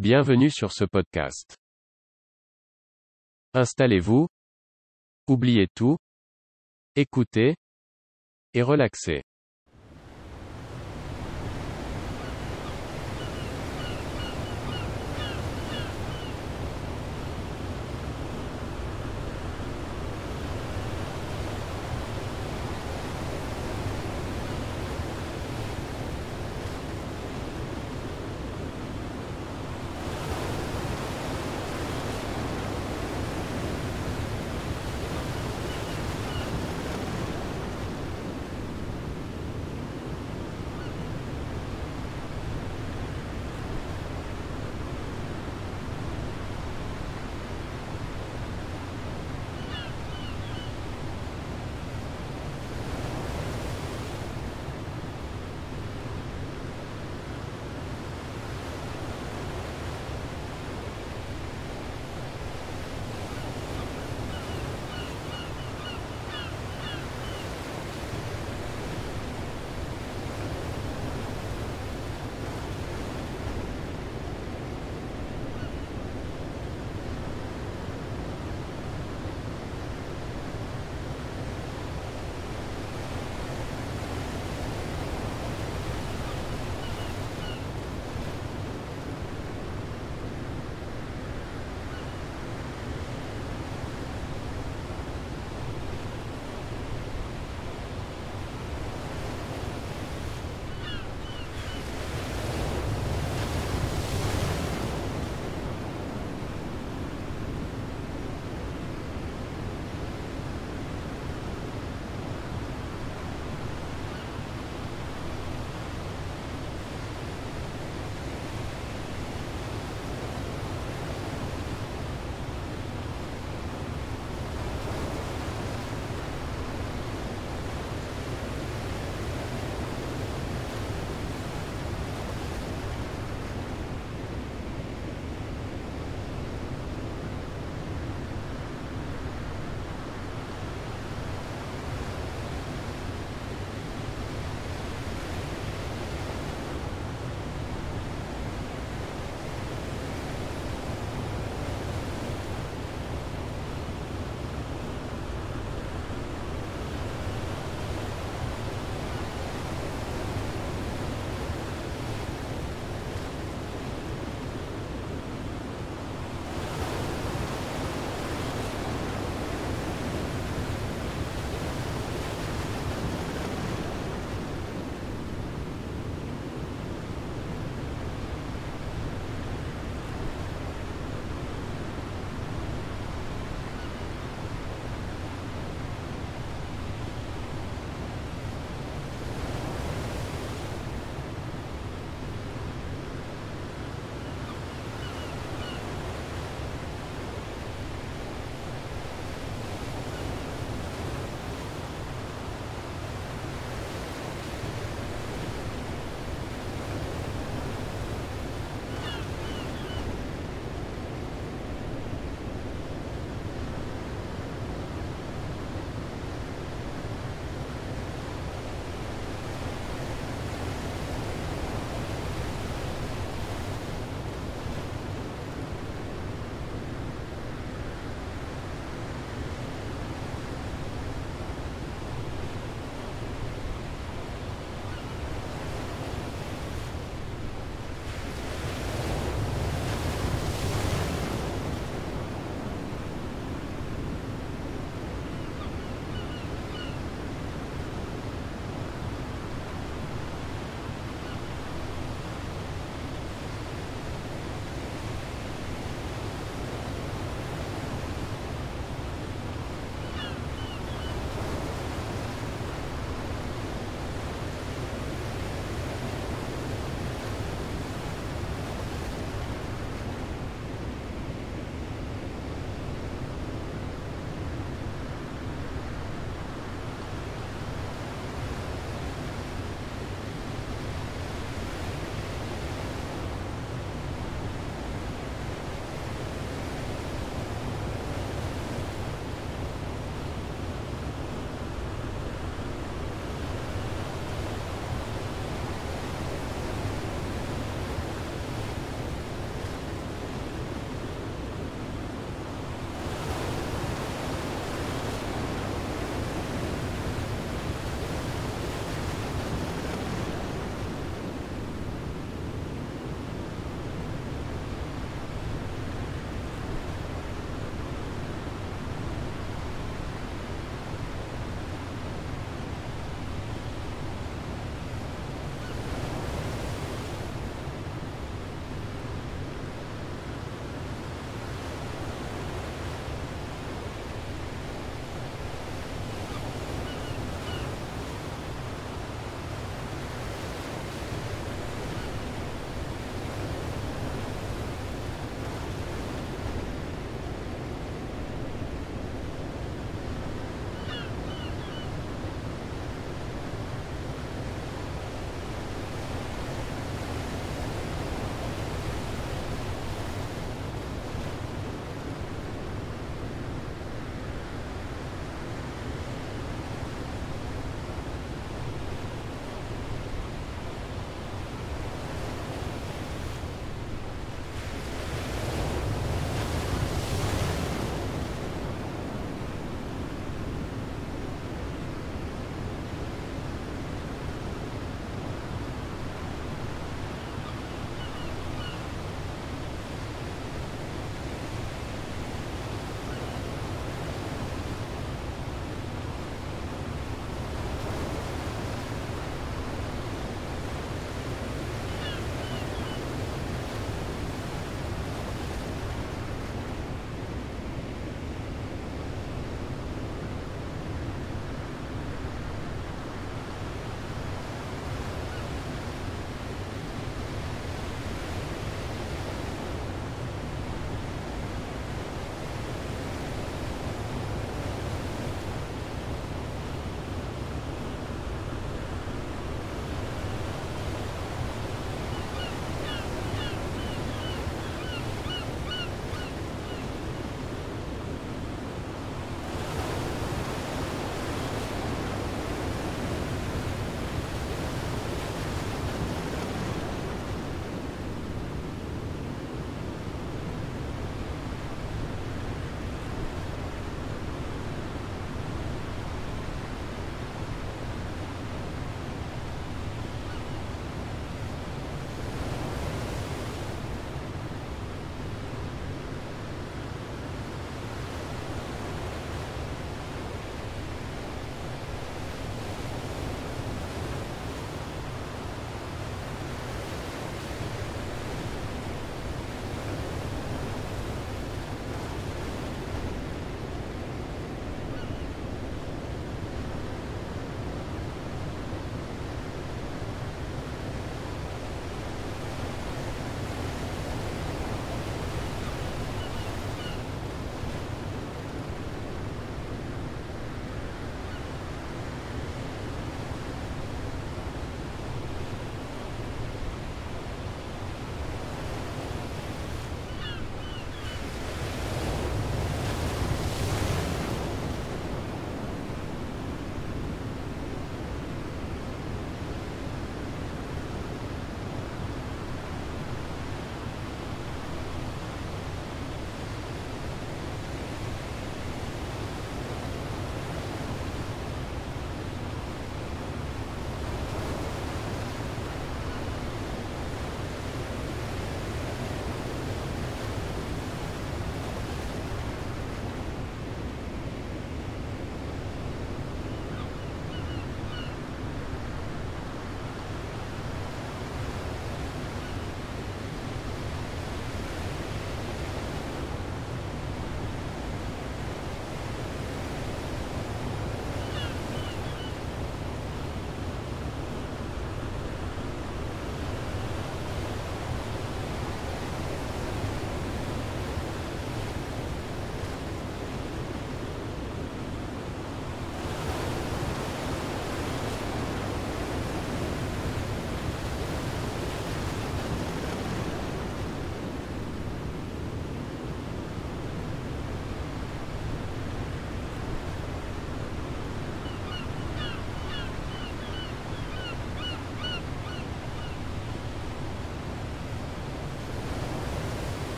Bienvenue sur ce podcast. Installez-vous, oubliez tout, écoutez, et relaxez.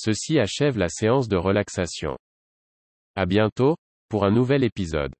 Ceci achève la séance de relaxation. À bientôt, pour un nouvel épisode.